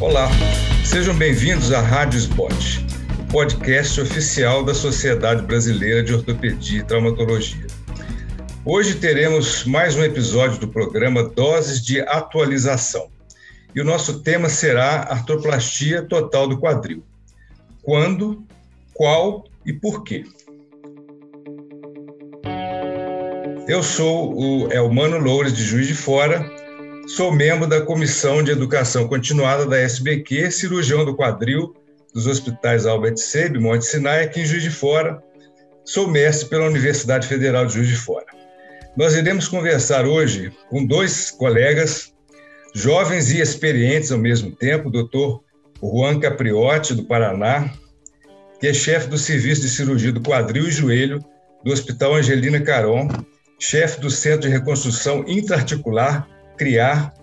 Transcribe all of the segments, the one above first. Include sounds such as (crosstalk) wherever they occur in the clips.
Olá, sejam bem-vindos à Rádio Spot, o podcast oficial da Sociedade Brasileira de Ortopedia e Traumatologia. Hoje teremos mais um episódio do programa Doses de Atualização. E o nosso tema será artroplastia total do quadril. Quando, qual e por quê? Eu sou o Elmano Loures de Juiz de Fora, sou membro da Comissão de Educação Continuada da SBQ, cirurgião do quadril dos hospitais Albert Seib, Monte Sinai, aqui em Juiz de Fora. Sou mestre pela Universidade Federal de Juiz de Fora. Nós iremos conversar hoje com dois colegas, jovens e experientes ao mesmo tempo, o doutor Juan Capriotti, do Paraná, que é chefe do Serviço de Cirurgia do Quadril e Joelho do Hospital Angelina Caron, chefe do Centro de Reconstrução Intraarticular, CRIAR,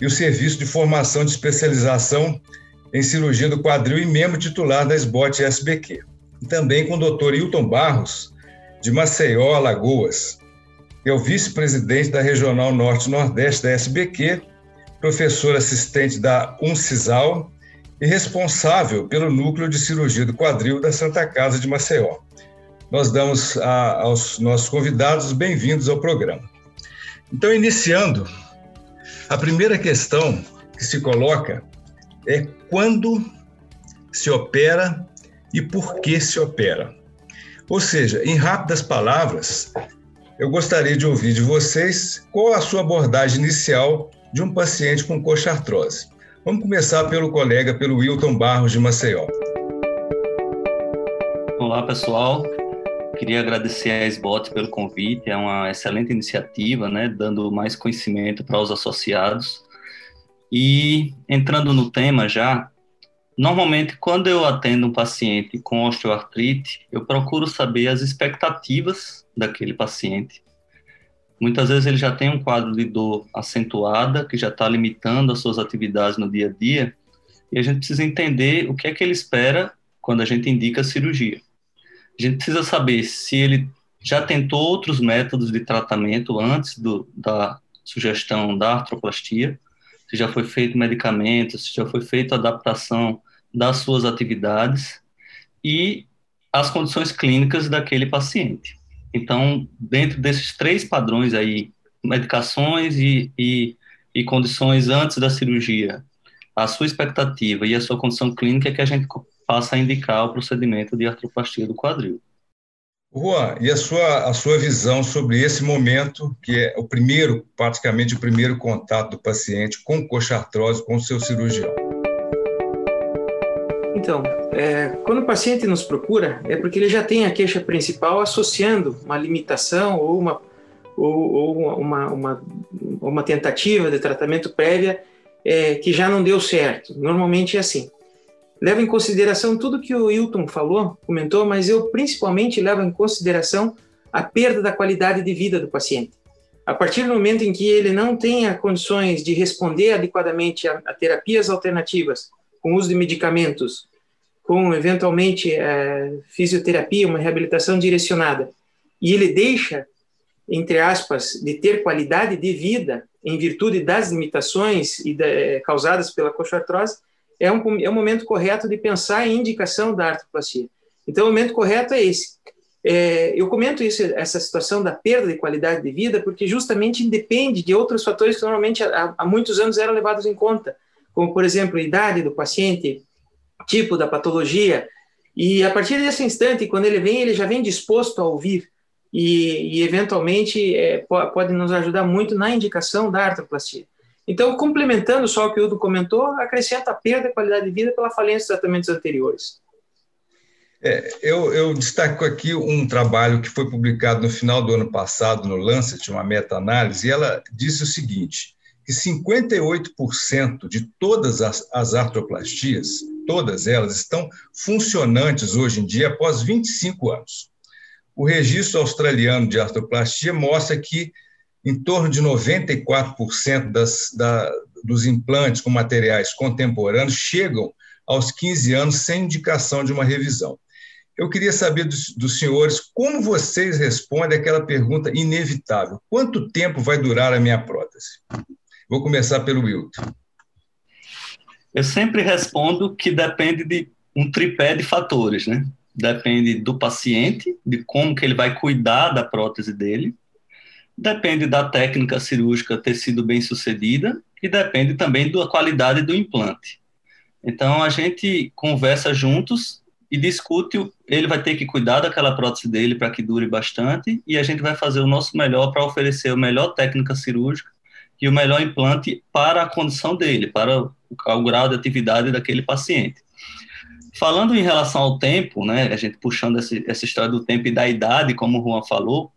e o Serviço de Formação de Especialização em Cirurgia do Quadril e membro titular da SBOT SBQ. Também com o doutor Hilton Barros, de Maceió, Alagoas, que é o vice-presidente da Regional Norte-Nordeste da SBQ, professor assistente da UNCISAL e responsável pelo Núcleo de Cirurgia do Quadril da Santa Casa de Maceió nós damos a, aos nossos convidados bem-vindos ao programa. Então, iniciando, a primeira questão que se coloca é quando se opera e por que se opera. Ou seja, em rápidas palavras, eu gostaria de ouvir de vocês qual a sua abordagem inicial de um paciente com coxa-artrose. Vamos começar pelo colega, pelo Wilton Barros de Maceió. Olá, pessoal. Queria agradecer a SBOT pelo convite, é uma excelente iniciativa, né, dando mais conhecimento para os associados. E entrando no tema já, normalmente quando eu atendo um paciente com osteoartrite, eu procuro saber as expectativas daquele paciente. Muitas vezes ele já tem um quadro de dor acentuada, que já está limitando as suas atividades no dia a dia, e a gente precisa entender o que é que ele espera quando a gente indica cirurgia. A gente precisa saber se ele já tentou outros métodos de tratamento antes do, da sugestão da artroplastia, se já foi feito medicamento, se já foi feita adaptação das suas atividades e as condições clínicas daquele paciente. Então, dentro desses três padrões aí, medicações e, e, e condições antes da cirurgia, a sua expectativa e a sua condição clínica é que a gente passa a indicar o procedimento de artroplastia do quadril. Juan, e a sua, a sua visão sobre esse momento, que é o primeiro, praticamente o primeiro contato do paciente com coxa-artrose, com o seu cirurgião? Então, é, quando o paciente nos procura, é porque ele já tem a queixa principal associando uma limitação ou uma, ou, ou uma, uma, uma, tentativa de tratamento prévia é, que já não deu certo. Normalmente é assim levo em consideração tudo que o Hilton falou, comentou, mas eu principalmente levo em consideração a perda da qualidade de vida do paciente. A partir do momento em que ele não tenha condições de responder adequadamente a, a terapias alternativas, com uso de medicamentos, com eventualmente é, fisioterapia, uma reabilitação direcionada, e ele deixa, entre aspas, de ter qualidade de vida em virtude das limitações e é, causadas pela coxartrose, é um, é um momento correto de pensar em indicação da artroplastia. Então, o momento correto é esse. É, eu comento isso, essa situação da perda de qualidade de vida, porque justamente independe de outros fatores que normalmente há, há muitos anos eram levados em conta, como, por exemplo, a idade do paciente, tipo da patologia, e a partir desse instante, quando ele vem, ele já vem disposto a ouvir e, e eventualmente, é, pode nos ajudar muito na indicação da artroplastia. Então, complementando só o que o Udo comentou, acrescenta a perda de qualidade de vida pela falência dos tratamentos anteriores. É, eu, eu, destaco aqui um trabalho que foi publicado no final do ano passado no Lancet, uma meta-análise, e ela disse o seguinte, que 58% de todas as, as artroplastias, todas elas, estão funcionantes hoje em dia após 25 anos. O registro australiano de artroplastia mostra que em torno de 94% das, da, dos implantes com materiais contemporâneos chegam aos 15 anos sem indicação de uma revisão. Eu queria saber dos, dos, senhores como vocês respondem aquela pergunta inevitável: quanto tempo vai durar a minha prótese? Vou começar pelo Wilton. Eu sempre respondo que depende de um tripé de fatores, né? Depende do paciente, de como que ele vai cuidar da prótese dele, depende da técnica cirúrgica ter sido bem sucedida e depende também da qualidade do implante. Então a gente conversa juntos e discute, ele vai ter que cuidar daquela prótese dele para que dure bastante e a gente vai fazer o nosso melhor para oferecer a melhor técnica cirúrgica e o melhor implante para a condição dele, para o, o grau de atividade daquele paciente. Falando em relação ao tempo, né, a gente puxando essa, essa história do tempo e da idade, como o Juan falou,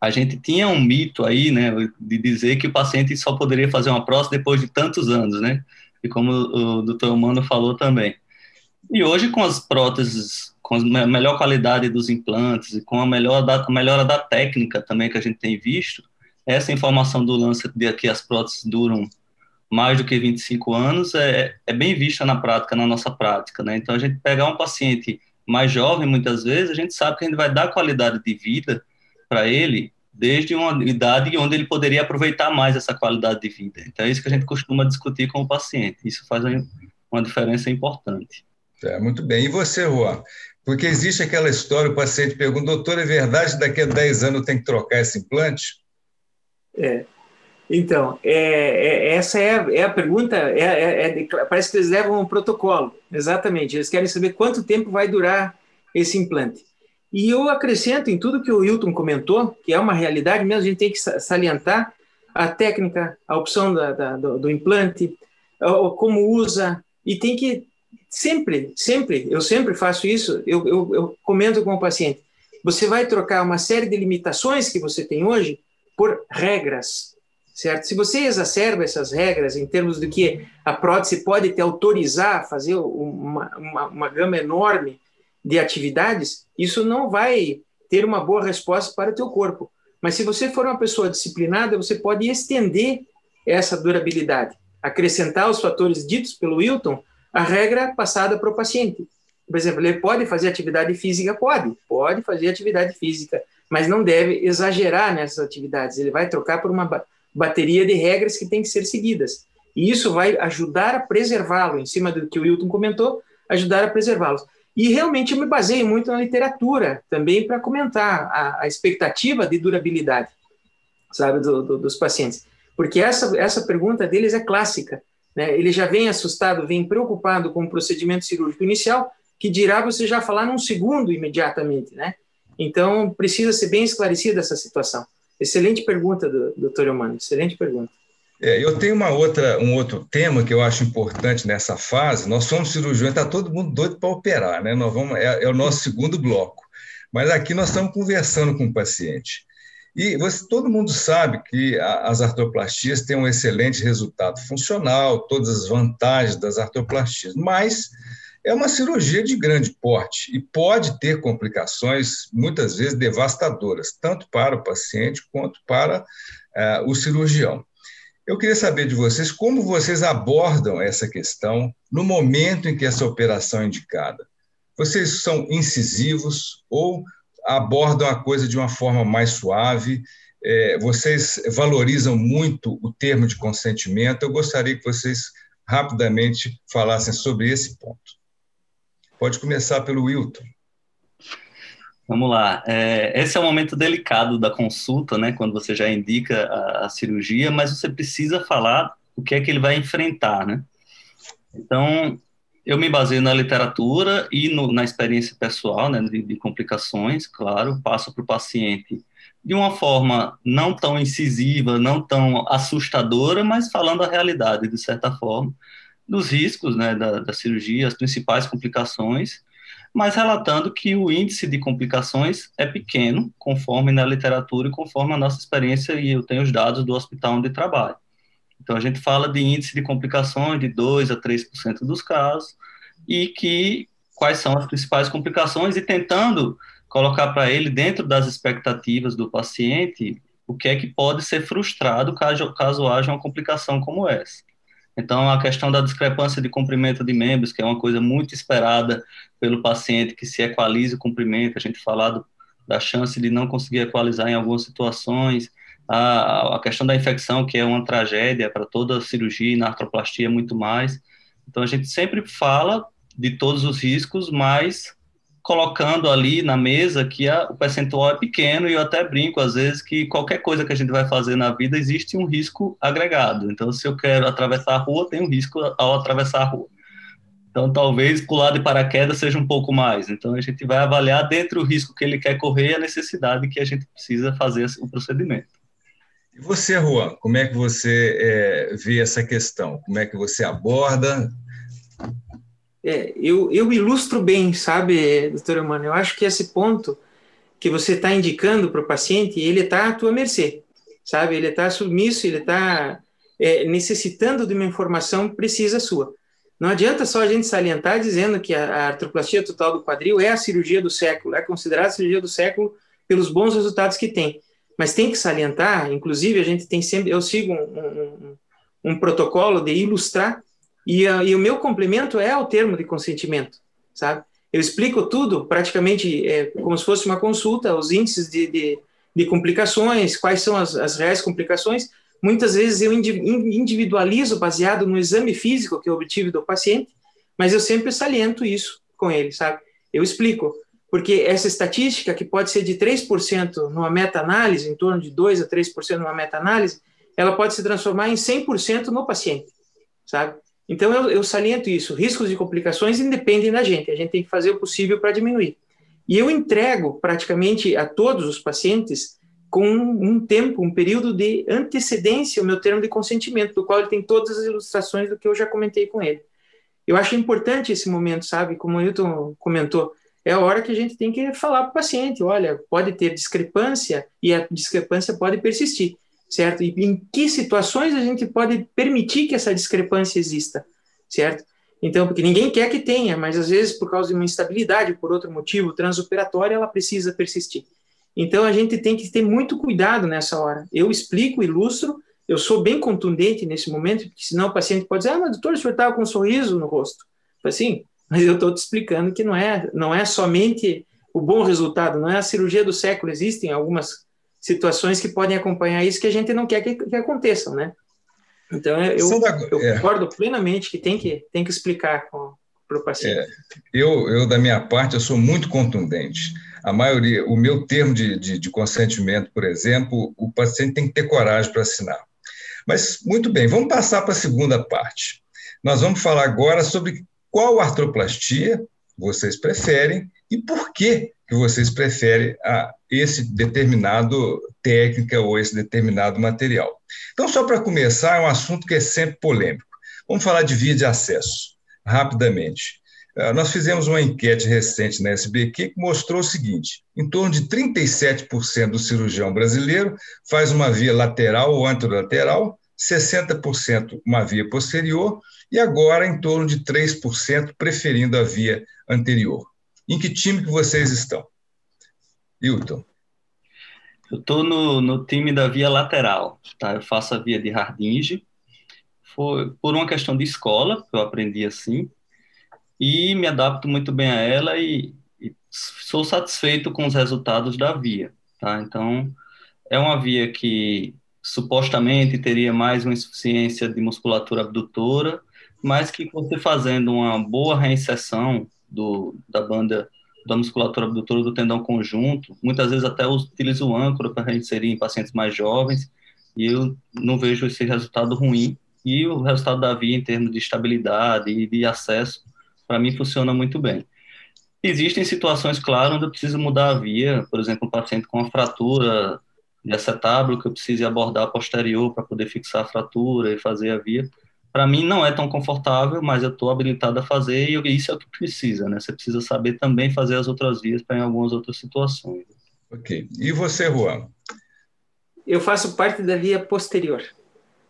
a gente tinha um mito aí, né, de dizer que o paciente só poderia fazer uma prótese depois de tantos anos, né? E como o doutor Humano falou também. E hoje, com as próteses, com a melhor qualidade dos implantes e com a, melhor da, melhora da técnica também que a gente tem visto, essa informação do Lancet de que as próteses duram mais do que 25 anos é, é bem vista na prática, na nossa prática, né? Então, a gente pegar um paciente mais jovem, muitas vezes, a gente sabe que a gente vai dar qualidade de vida para ele desde uma idade onde ele poderia aproveitar mais essa qualidade de vida. Então é isso que a gente costuma discutir com o paciente. Isso faz uma diferença importante. É, muito bem. E você, Juan? Porque existe aquela história, o paciente pergunta, doutor, é verdade daqui a 10 anos tem que trocar esse implante? É. Então, é, é, essa é a, é a pergunta, é, é, é parece que eles levam um protocolo, exatamente. Eles querem saber quanto tempo vai durar esse implante. E eu acrescento em tudo que o Hilton comentou, que é uma realidade mesmo, a gente tem que salientar a técnica, a opção da, da, do, do, implante, como usa, e tem que sempre, sempre, eu sempre faço isso, eu, eu, eu comento com o paciente, você vai trocar uma série de limitações que você tem hoje por regras, certo? Se você exacerba essas regras em termos de que a prótese pode te autorizar a fazer uma, uma, uma gama enorme de atividades, isso não vai ter uma boa resposta para o teu corpo. Mas se você for uma pessoa disciplinada, você pode estender essa durabilidade, acrescentar os fatores ditos pelo Wilton, a regra passada para o paciente. Por exemplo, ele pode fazer atividade física? Pode, pode fazer atividade física, mas não deve exagerar nessas atividades. Ele vai trocar por uma bateria de regras que tem que ser seguidas. E isso vai ajudar a preservá-lo, em cima do que o Wilton comentou, ajudar a preservá-los. E realmente eu me baseio muito na literatura também para comentar a, a, expectativa de durabilidade, sabe, do, do, dos pacientes. Porque essa, essa pergunta deles é clássica. Né? Ele já vem assustado, vem preocupado com o procedimento cirúrgico inicial, que dirá você já falar num segundo imediatamente, né? Então, precisa ser bem esclarecida essa situação. Excelente pergunta, doutor Eumano, excelente pergunta. É, eu tenho uma outra, um outro tema que eu acho importante nessa fase. Nós somos cirurgiões, está todo mundo doido para operar, né? Nós vamos, é, é, o nosso segundo bloco. Mas aqui nós estamos conversando com o paciente. E você, todo mundo sabe que a, as artroplastias têm um excelente resultado funcional, todas as vantagens das artroplastias, mas é uma cirurgia de grande porte e pode ter complicações, muitas vezes devastadoras, tanto para o paciente quanto para uh, o cirurgião. Eu queria saber de vocês como vocês abordam essa questão no momento em que essa operação é indicada. Vocês são incisivos ou abordam a coisa de uma forma mais suave? É, vocês valorizam muito o termo de consentimento? Eu gostaria que vocês rapidamente falassem sobre esse ponto. Pode começar pelo Wilton. Vamos lá. É, esse é um momento delicado da consulta, né? Quando você já indica a, a, cirurgia, mas você precisa falar o que é que ele vai enfrentar, né? Então, eu me baseio na literatura e no, na experiência pessoal, né? De, de complicações, claro. Passo para o paciente de uma forma não tão incisiva, não tão assustadora, mas falando a realidade, de certa forma, dos riscos, né? Da, da cirurgia, as principais complicações mas relatando que o índice de complicações é pequeno, conforme na literatura e conforme a nossa experiência, e eu tenho os dados do hospital onde trabalho. Então, a gente fala de índice de complicações de 2 a 3% dos casos, e que quais são as principais complicações, e tentando colocar para ele, dentro das expectativas do paciente, o que é que pode ser frustrado caso, caso haja uma complicação como essa. Então, a questão da discrepância de comprimento de membros, que é uma coisa muito esperada pelo paciente, que se equalize o comprimento, a gente falado da chance de não conseguir equalizar em algumas situações, a, a questão da infecção, que é uma tragédia para toda cirurgia e na artroplastia muito mais. Então a gente sempre fala de todos os riscos, mas colocando ali na mesa que a, o percentual é pequeno e eu até brinco às vezes que qualquer coisa que a gente vai fazer na vida existe um risco agregado. Então se eu quero atravessar a rua, tem um risco ao atravessar a rua. Então, talvez pular de paraquedas seja um pouco mais. Então, a gente vai avaliar dentro do risco que ele quer correr e a necessidade que a gente precisa fazer o procedimento. E você, Juan, como é que você é, vê essa questão? Como é que você aborda? É, eu, eu ilustro bem, sabe, doutora Mano? Eu acho que esse ponto que você está indicando para o paciente, ele está à tua mercê, sabe? Ele está submisso, ele está é, necessitando de uma informação precisa sua. Não adianta só a gente salientar dizendo que a, a artroplastia total do quadril é a cirurgia do século, é considerada a cirurgia do século pelos bons resultados que tem. Mas tem que salientar, inclusive a gente tem sempre, eu sigo um, um, um protocolo de ilustrar e, a, e, o meu complemento é o termo de consentimento, sabe? Eu explico tudo praticamente é, como se fosse uma consulta, os índices de, de, de complicações, quais são as, as reais complicações, Muitas vezes eu individualizo baseado no exame físico que eu obtive do paciente, mas eu sempre saliento isso com ele, sabe? Eu explico, porque essa estatística, que pode ser de 3% numa meta-análise, em torno de 2 a 3% numa meta-análise, ela pode se transformar em 100% no paciente, sabe? Então eu, eu saliento isso. Riscos de complicações independem da gente, a gente tem que fazer o possível para diminuir. E eu entrego praticamente a todos os pacientes com um tempo, um período de antecedência o meu termo de consentimento, do qual ele tem todas as ilustrações do que eu já comentei com ele. Eu acho importante esse momento, sabe? Como o Hilton comentou, é a hora que a gente tem que falar para o paciente, olha, pode ter discrepância e a discrepância pode persistir, certo? E em que situações a gente pode permitir que essa discrepância exista, certo? Então, porque ninguém quer que tenha, mas às vezes por causa de uma instabilidade, por outro motivo transoperatório, ela precisa persistir. Então a gente tem que ter muito cuidado nessa hora. Eu explico, ilustro, eu sou bem contundente nesse momento, porque senão o paciente pode dizer: "Ah, mas doutor, o senhor estava com um sorriso no rosto". Assim, mas eu estou te explicando que não é, não é somente o bom resultado, não é a cirurgia do século. Existem algumas situações que podem acompanhar isso que a gente não quer que, que aconteçam, né? Então eu, eu é. concordo plenamente que tem que tem que explicar para o paciente. É. Eu, eu da minha parte eu sou muito contundente a maioria, o meu termo de, de, de consentimento, por exemplo, o paciente tem que ter coragem para assinar. Mas, muito bem, vamos passar para a segunda parte. Nós vamos falar agora sobre qual artroplastia vocês preferem e por que, que vocês preferem a esse determinado técnica ou esse determinado material. Então, só para começar, é um assunto que é sempre polêmico. Vamos falar de via de acesso, rapidamente. Ah, nós fizemos uma enquete recente na SBQ que mostrou o seguinte: em torno de 37% do cirurgião brasileiro faz uma via lateral ou anterolateral, 60% uma via posterior e agora em torno de 3% preferindo a via anterior. Em que time que vocês estão? Hilton. Eu estou no, no time da via lateral, tá? Eu faço a via de Hardinge. Foi por uma questão de escola, eu aprendi assim, e me adapto muito bem a ela e, e sou satisfeito com os resultados da via, tá? Então, é uma via que supostamente teria mais uma insuficiência de musculatura abdutora, mas que você fazendo uma boa reinserção do, da banda da musculatura abdutora do tendão conjunto, muitas vezes até utilizo o âncora para reinserir em pacientes mais jovens, e eu não vejo esse resultado ruim. E o resultado da via em termos de estabilidade e de acesso para mim funciona muito bem. Existem situações, claro, onde eu preciso mudar a via, por exemplo, um paciente com uma fratura de acetábulo que eu preciso abordar posterior para poder fixar a fratura e fazer a via. Para mim não é tão confortável, mas eu estou habilitado a fazer e isso é o que precisa, né? Você precisa saber também fazer as outras vias para em algumas outras situações. Ok. E você, Juan? Eu faço parte da via posterior,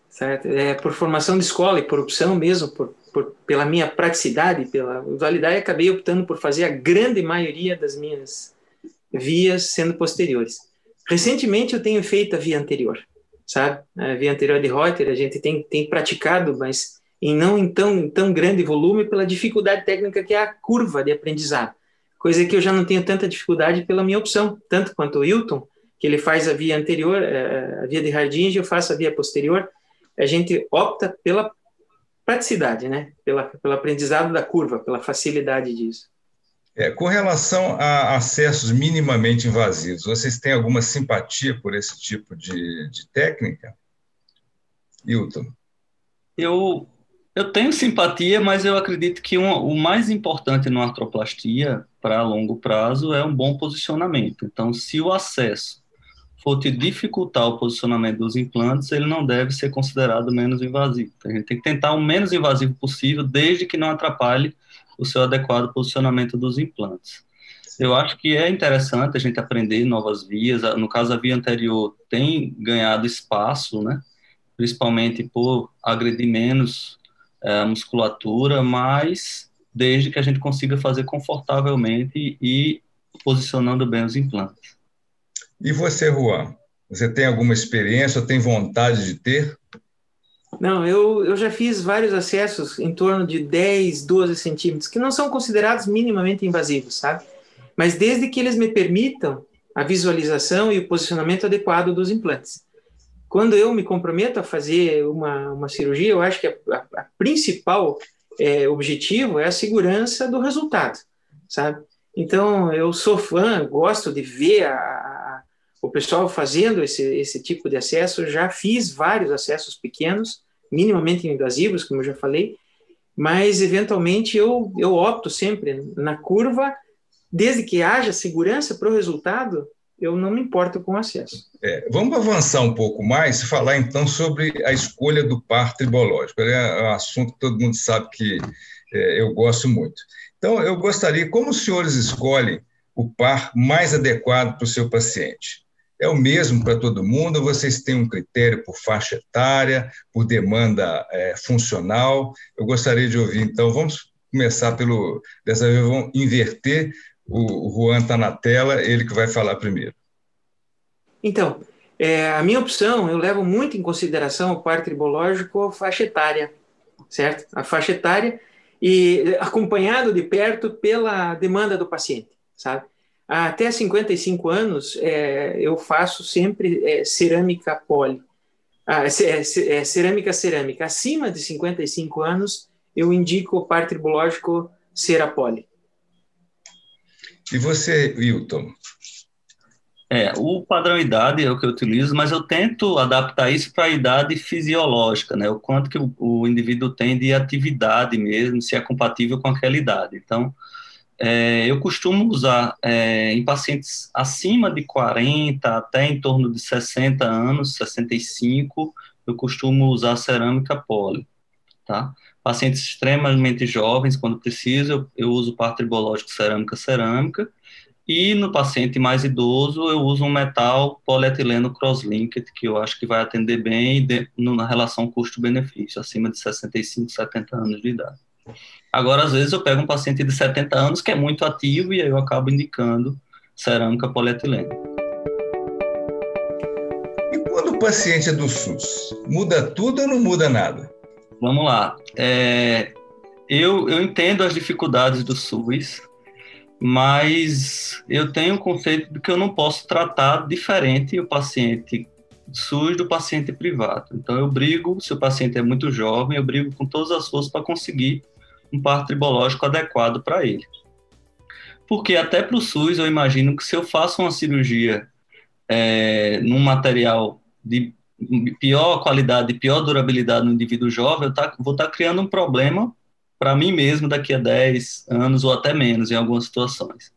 certo? É por formação de escola e por opção mesmo, por por, pela minha praticidade, pela usualidade, acabei optando por fazer a grande maioria das minhas vias sendo posteriores. Recentemente eu tenho feito a via anterior, sabe? A via anterior de Reuter a gente tem, tem praticado, mas em não em tão, em tão grande volume pela dificuldade técnica que é a curva de aprendizado. Coisa que eu já não tenho tanta dificuldade pela minha opção, tanto quanto o Hilton, que ele faz a via anterior, eh, a via de Hardinge, eu faço a via posterior. A gente opta pela praticidade, né? Pela, pelo aprendizado da curva, pela facilidade disso. É, com relação a acessos minimamente invasivos, vocês têm alguma simpatia por esse tipo de, de técnica? Hilton. Eu, eu tenho simpatia, mas eu acredito que um, o mais importante numa artroplastia para longo prazo é um bom posicionamento. Então, se o acesso for te dificultar o posicionamento dos implantes, ele não deve ser considerado menos invasivo. Então, a gente tem que tentar o menos invasivo possível, desde que não atrapalhe o seu adequado posicionamento dos implantes. Eu acho que é interessante a gente aprender novas vias. No caso, a via anterior tem ganhado espaço, né? principalmente por agredir menos é, a musculatura, mas desde que a gente consiga fazer confortavelmente e posicionando bem os implantes. E você, Juan? Você tem alguma experiência ou tem vontade de ter? Não, eu, eu já fiz vários acessos em torno de 10, 12 centímetros, que não são considerados minimamente invasivos, sabe? Mas desde que eles me permitam a visualização e o posicionamento adequado dos implantes. Quando eu me comprometo a fazer uma, uma cirurgia, eu acho que a, a, a principal é, objetivo é a segurança do resultado, sabe? Então, eu sou fã, gosto de ver a, o pessoal fazendo esse, esse tipo de acesso. Já fiz vários acessos pequenos, minimamente invasivos, como eu já falei, mas eventualmente eu, eu opto sempre na curva, desde que haja segurança para o resultado, eu não me importo com o acesso. É, vamos avançar um pouco mais e falar então sobre a escolha do par tribológico. É um assunto que todo mundo sabe que é, eu gosto muito. Então, eu gostaria, como os senhores escolhem o par mais adequado para o seu paciente? É o mesmo para todo mundo? Vocês têm um critério por faixa etária, por demanda é, funcional? Eu gostaria de ouvir, então, vamos começar pelo. Dessa vez, vamos inverter. O, Juan está na tela, ele que vai falar primeiro. Então, é, a minha opção, eu levo muito em consideração o par tribológico, a faixa etária, certo? A faixa etária e acompanhado de perto pela demanda do paciente, sabe? Até 55 anos, é, eu faço sempre é, cerâmica poli. Ah, é, é, cerâmica cerâmica. Acima de 55 anos, eu indico o par tribológico cera poli. E você, Wilton? É, o padrão idade é o que eu utilizo, mas eu tento adaptar isso para a idade fisiológica, né? O quanto que o, o indivíduo tem de atividade mesmo, se é compatível com aquela idade. Então, é, eu costumo usar é, em pacientes acima de 40 até em torno de 60 anos, 65, eu costumo usar cerâmica poli, tá? Pacientes extremamente jovens, quando preciso, eu, eu uso par tribológico cerâmica cerâmica, e no paciente mais idoso, eu uso um metal polietileno cross-linked, que eu acho que vai atender bem de, na relação custo-benefício, acima de 65, 70 anos de idade. Agora, às vezes, eu pego um paciente de 70 anos que é muito ativo e aí eu acabo indicando cerâmica polietileno. E quando o paciente é do SUS, muda tudo ou não muda nada? Vamos lá. É, eu, eu entendo as dificuldades do SUS, mas eu tenho o conceito de que eu não posso tratar diferente o paciente SUS do paciente privado. Então, eu brigo, se o paciente é muito jovem, eu brigo com todas as forças para conseguir um par tribológico adequado para ele. Porque até para o SUS eu imagino que se eu faço uma cirurgia é, num material de pior qualidade, pior durabilidade no indivíduo jovem, eu tá, vou estar tá criando um problema para mim mesmo daqui a 10 anos ou até menos em algumas situações.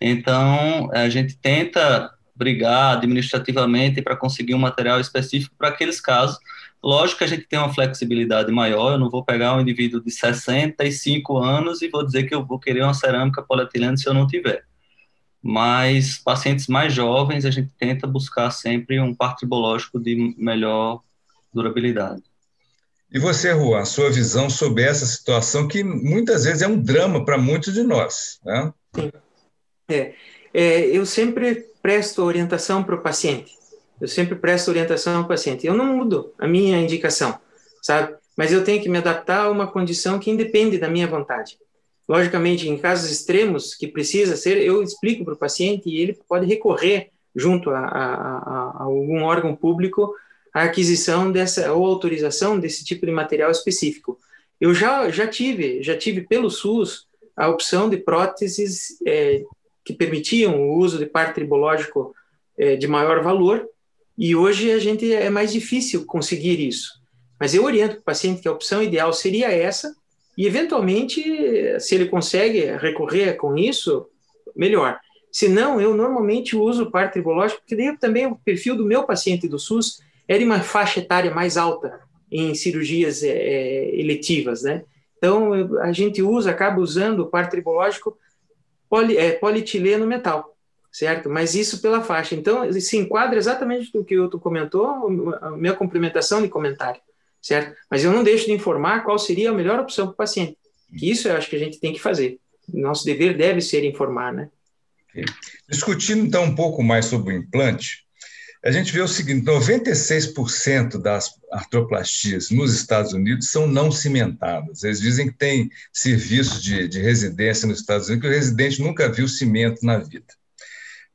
Então, a gente tenta brigar administrativamente para conseguir um material específico para aqueles casos Lógico que a gente tem uma flexibilidade maior, eu não vou pegar um indivíduo de 65 anos e vou dizer que eu vou querer uma cerâmica polietileno se eu não tiver. Mas pacientes mais jovens, a gente tenta buscar sempre um par tribológico de melhor durabilidade. E você, Juan, sua visão sobre essa situação que muitas vezes é um drama para muitos de nós, né? Sim. É, é, eu sempre presto orientação para o paciente eu sempre presto orientação ao paciente. Eu não mudo a minha indicação, sabe? Mas eu tenho que me adaptar a uma condição que independe da minha vontade. Logicamente, em casos extremos que precisa ser, eu explico para o paciente e ele pode recorrer junto a, a, a, algum órgão público a aquisição dessa ou autorização desse tipo de material específico. Eu já, já tive, já tive pelo SUS a opção de próteses é, que permitiam o uso de par tribológico é, de maior valor, e hoje a gente é mais difícil conseguir isso. Mas eu oriento o paciente que a opção ideal seria essa, e eventualmente, se ele consegue recorrer com isso, melhor. Se não, eu normalmente uso o par tribológico, porque daí também o perfil do meu paciente do SUS é de uma faixa etária mais alta em cirurgias é eletivas, né? Então, a gente usa, acaba usando o par tribológico poli, é, polietileno metal, certo? Mas isso pela faixa. Então, se enquadra exatamente do que o tu comentou, a minha complementação de comentário, certo? Mas eu não deixo de informar qual seria a melhor opção para o paciente. Que isso eu acho que a gente tem que fazer. Nosso dever deve ser informar, né? Discutindo então um pouco mais sobre o implante, a gente vê o seguinte: 96% das artroplastias nos Estados Unidos são não cimentadas. Eles dizem que tem serviços de, de residência nos Estados Unidos que o residente nunca viu cimento na vida.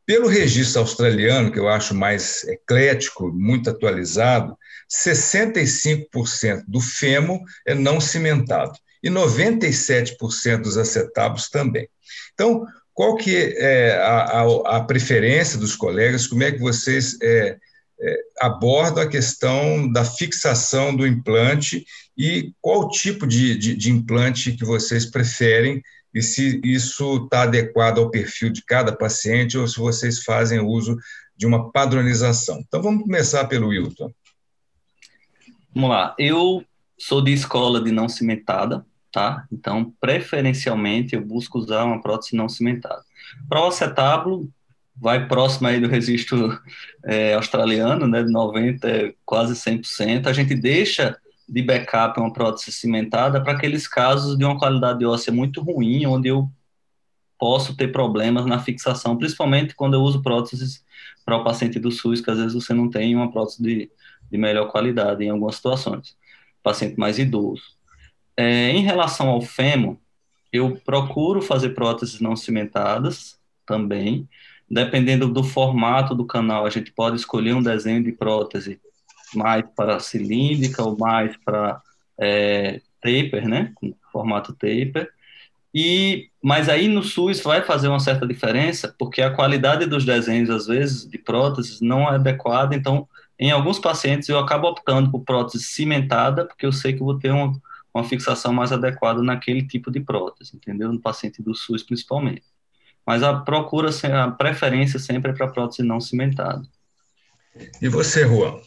Pelo registro australiano, que eu acho mais eclético, muito atualizado, 65% do fêmur é não cimentado e 97% dos acetábulos também. Então, qual que é a, a, a, preferência dos colegas? Como é que vocês é, é, abordam a questão da fixação do implante e qual tipo de, de, de implante que vocês preferem e se isso está adequado ao perfil de cada paciente ou se vocês fazem uso de uma padronização. Então, vamos começar pelo Wilton. Vamos lá. Eu sou de escola de não cimentada, tá? Então, preferencialmente, eu busco usar uma prótese não cimentada. Para o acetábulo, vai próximo aí do registro é, australiano, né, de 90, quase 100%. A gente deixa de backup uma prótese cimentada para aqueles casos de uma qualidade óssea muito ruim, onde eu posso ter problemas na fixação, principalmente quando eu uso próteses para o paciente do SUS, que às vezes você não tem uma prótese de, de melhor qualidade em algumas situações. Paciente mais idoso. É, em relação ao fêmur, eu procuro fazer próteses não cimentadas também. Dependendo do formato do canal, a gente pode escolher um desenho de prótese mais para cilíndrica ou mais para é, taper, né? Com formato taper. E, mas aí no SUS vai fazer uma certa diferença, porque a qualidade dos desenhos, às vezes, de próteses não é adequada. Então, em alguns pacientes, eu acabo optando por prótese cimentada, porque eu sei que vou ter uma uma fixação mais adequada naquele tipo de prótese, entendeu? No paciente do SUS, principalmente. Mas a procura, a preferência sempre é para prótese não cimentada. E você, Juan?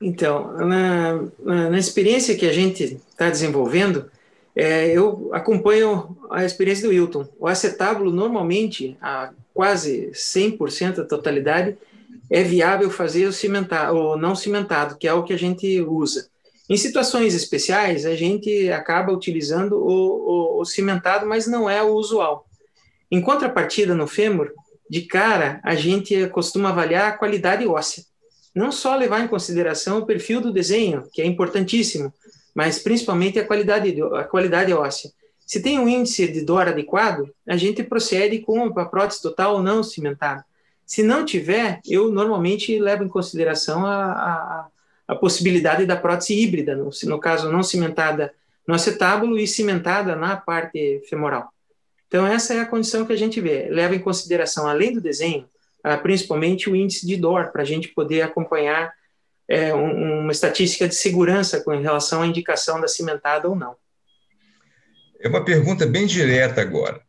Então, na, na, na experiência que a gente está desenvolvendo, é, eu acompanho a experiência do Wilton. O acetábulo, normalmente, a quase 100% da totalidade, é viável fazer o, cimentado, o não cimentado, que é o que a gente usa. Em situações especiais, a gente acaba utilizando o, o, o cimentado, mas não é o usual. Em contrapartida, no fêmur, de cara, a gente costuma avaliar a qualidade óssea. Não só levar em consideração o perfil do desenho, que é importantíssimo, mas principalmente a qualidade, a qualidade óssea. Se tem um índice de dor adequado, a gente procede com a prótese total ou não cimentada. Se não tiver, eu normalmente levo em consideração a, a, a possibilidade da prótese híbrida, no, no caso não cimentada no acetábulo e cimentada na parte femoral. Então, essa é a condição que a gente vê. Leva em consideração, além do desenho, ah, principalmente o índice de dor, para a gente poder acompanhar é, um, uma estatística de segurança com relação à indicação da cimentada ou não. É uma pergunta bem direta agora.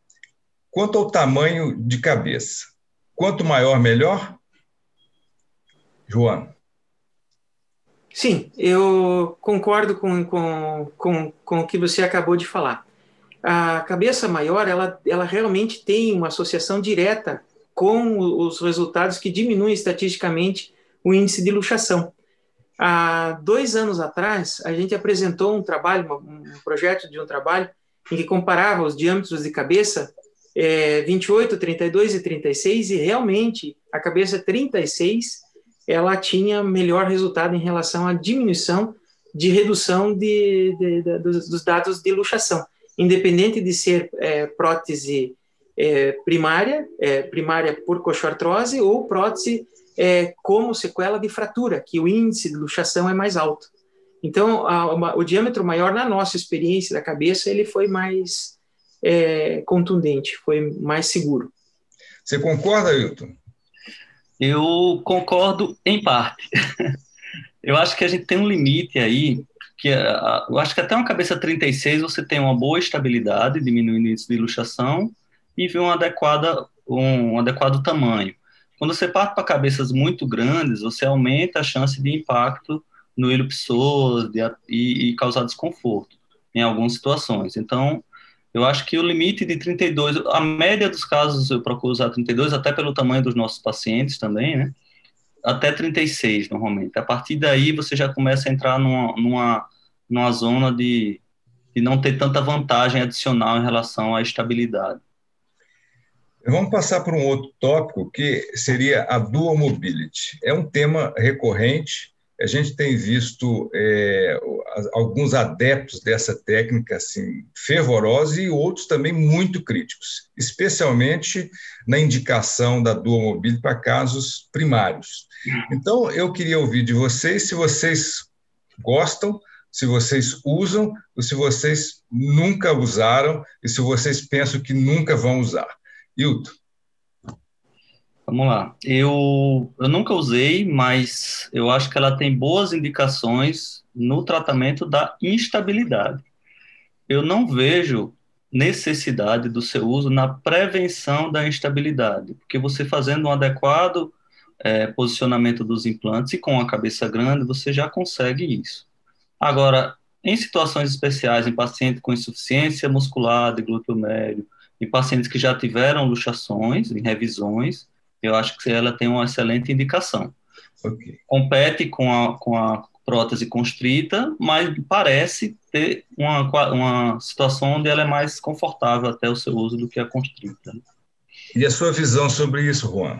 Quanto ao tamanho de cabeça, quanto maior, melhor? Joana. Sim, eu concordo com, com, com, com o que você acabou de falar. A cabeça maior, ela, ela realmente tem uma associação direta com os resultados que diminuem estatisticamente o índice de luxação. Há dois anos atrás, a gente apresentou um trabalho, um projeto de um trabalho, em que comparava os diâmetros de cabeça é, 28, 32 e 36, e realmente a cabeça 36 ela tinha melhor resultado em relação à diminuição de redução de, de, de, dos, dos, dados de luxação, independente de ser é, prótese é, primária, é, primária por coxoartrose ou prótese é, como sequela de fratura, que o índice de luxação é mais alto. Então, a, uma, o diâmetro maior, na nossa experiência da cabeça, ele foi mais é, contundente, foi mais seguro. Você concorda, Ailton? Eu concordo em parte. (laughs) eu acho que a gente tem um limite aí, que eu acho que até uma cabeça 36 você tem uma boa estabilidade, diminuindo o índice de luxação e vê um, adequada, um, um adequado tamanho. Quando você parte para cabeças muito grandes, você aumenta a chance de impacto no ilho pessoas e, e causar desconforto em algumas situações. Então, eu acho que o limite de 32, a média dos casos eu procuro usar 32, até pelo tamanho dos nossos pacientes também, né? Até 36, normalmente. A partir daí, você já começa a entrar numa, numa, numa zona de, de não ter tanta vantagem adicional em relação à estabilidade. Vamos passar para um outro tópico, que seria a dual mobility. É um tema recorrente a gente tem visto é, alguns adeptos dessa técnica assim, fervorosa e outros também muito críticos, especialmente na indicação da dual mobility para casos primários. Então, eu queria ouvir de vocês se vocês gostam, se vocês usam, ou se vocês nunca usaram e se vocês pensam que nunca vão usar. Hilton. Vamos lá. Eu, eu nunca usei, mas eu acho que ela tem boas indicações no tratamento da instabilidade. Eu não vejo necessidade do seu uso na prevenção da instabilidade, porque você fazendo um adequado é, posicionamento dos implantes e com a cabeça grande, você já consegue isso. Agora, em situações especiais, em pacientes com insuficiência muscular de glúteo médio, em pacientes que já tiveram luxações, em revisões, eu acho que ela tem uma excelente indicação. Okay. Compete com a, com a prótese constrita, mas parece ter uma, uma situação onde ela é mais confortável até o seu uso do que a constrita. E a sua visão sobre isso, Juan?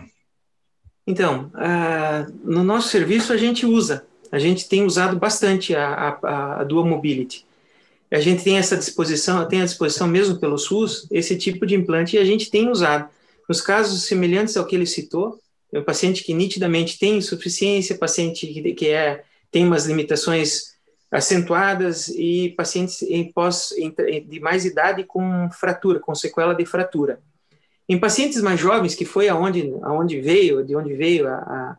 Então, uh, no nosso serviço a gente usa, a gente tem usado bastante a, a, a Dual Mobility. A gente tem essa disposição, tem a disposição mesmo pelo SUS, esse tipo de implante e a gente tem usado. Nos casos semelhantes ao que ele citou, é um paciente que nitidamente tem insuficiência, paciente que, é, tem umas limitações acentuadas e pacientes em pós, em, de mais idade com fratura, com sequela de fratura. Em pacientes mais jovens, que foi aonde, aonde veio, de onde veio a,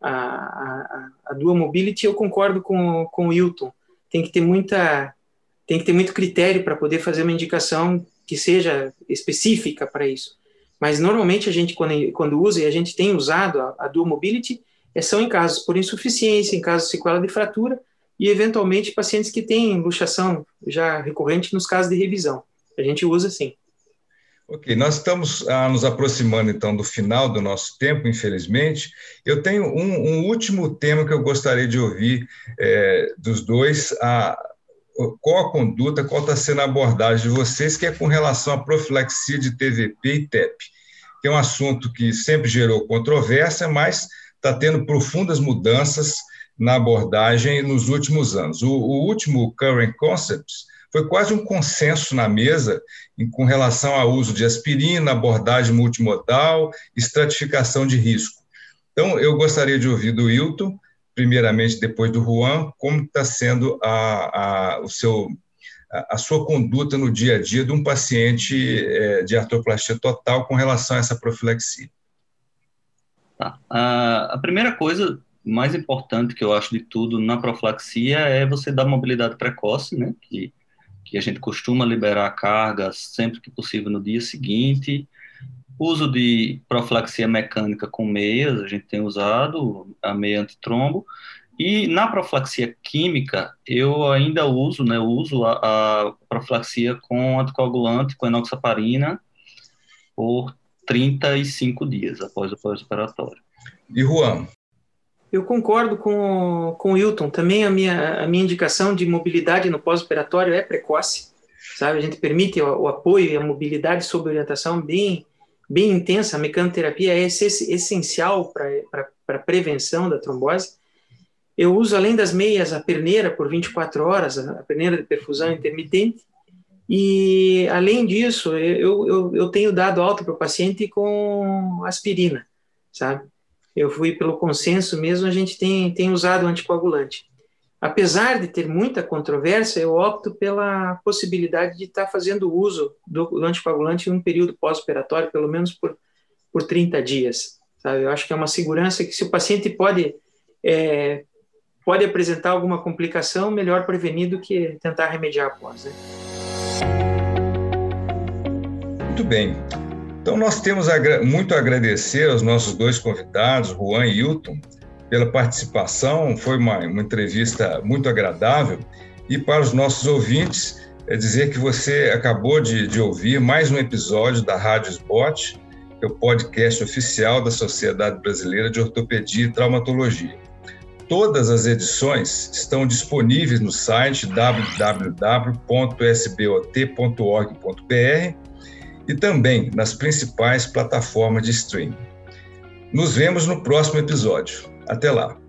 a, a, a dual mobility, eu concordo com, com o Hilton. Tem que ter muita, tem que ter muito critério para poder fazer uma indicação que seja específica para isso. Mas normalmente a gente, quando, quando usa, e a gente tem usado a, a Dual Mobility, é, são em casos por insuficiência, em casos de sequela de fratura, e eventualmente pacientes que têm luxação já recorrente nos casos de revisão. A gente usa sim. Ok, nós estamos ah, nos aproximando então do final do nosso tempo, infelizmente. Eu tenho um, um último tema que eu gostaria de ouvir é, dos dois. A, qual a conduta, qual está sendo a abordagem de vocês, que é com relação à profilaxia de TVP e TEP, que é um assunto que sempre gerou controvérsia, mas está tendo profundas mudanças na abordagem nos últimos anos. O, o, último Current Concepts foi quase um consenso na mesa em, com relação ao uso de aspirina, abordagem multimodal, estratificação de risco. Então, eu gostaria de ouvir do Wilton primeiramente depois do Juan, como está sendo a, a, o seu, a, a, sua conduta no dia a dia de um paciente é, de artroplastia total com relação a essa profilaxia? Tá. A, primeira coisa mais importante que eu acho de tudo na profilaxia é você dar mobilidade precoce, né, que, que a gente costuma liberar a carga sempre que possível no dia seguinte, Uso de profilaxia mecânica com meias, a gente tem usado a meia antitrombo. E na profilaxia química, eu ainda uso, né, uso a, a profilaxia com anticoagulante, com enoxaparina, por 35 dias após o pós-operatório. E Juan? Eu concordo com, com o Wilton. Também a minha, a minha indicação de mobilidade no pós-operatório é precoce. Sabe? A gente permite o, o apoio e a mobilidade sob orientação bem bem intensa, a mecanoterapia é essencial para a prevenção da trombose. Eu uso, além das meias, a perneira por 24 horas, a perneira de perfusão intermitente, e, além disso, eu, eu, eu tenho dado alta para o paciente com aspirina, sabe? Eu fui pelo consenso mesmo, a gente tem, tem usado anticoagulante. Apesar de ter muita controvérsia, eu opto pela possibilidade de estar fazendo uso do, anticoagulante em um período pós-operatório, pelo menos por, por 30 dias. Sabe? Eu acho que é uma segurança que, se o paciente pode, é, pode apresentar alguma complicação, melhor prevenir do que tentar remediar após. Né? Muito bem. Então, nós temos muito a agradecer aos nossos dois convidados, Juan e Hilton, pela participação. Foi uma, uma entrevista muito agradável. E para os nossos ouvintes, é dizer que você acabou de, de ouvir mais um episódio da Rádio Spot, que é o podcast oficial da Sociedade Brasileira de Ortopedia e Traumatologia. Todas as edições estão disponíveis no site www.sbot.org.br e também nas principais plataformas de streaming. Nos vemos no próximo episódio. Até lá!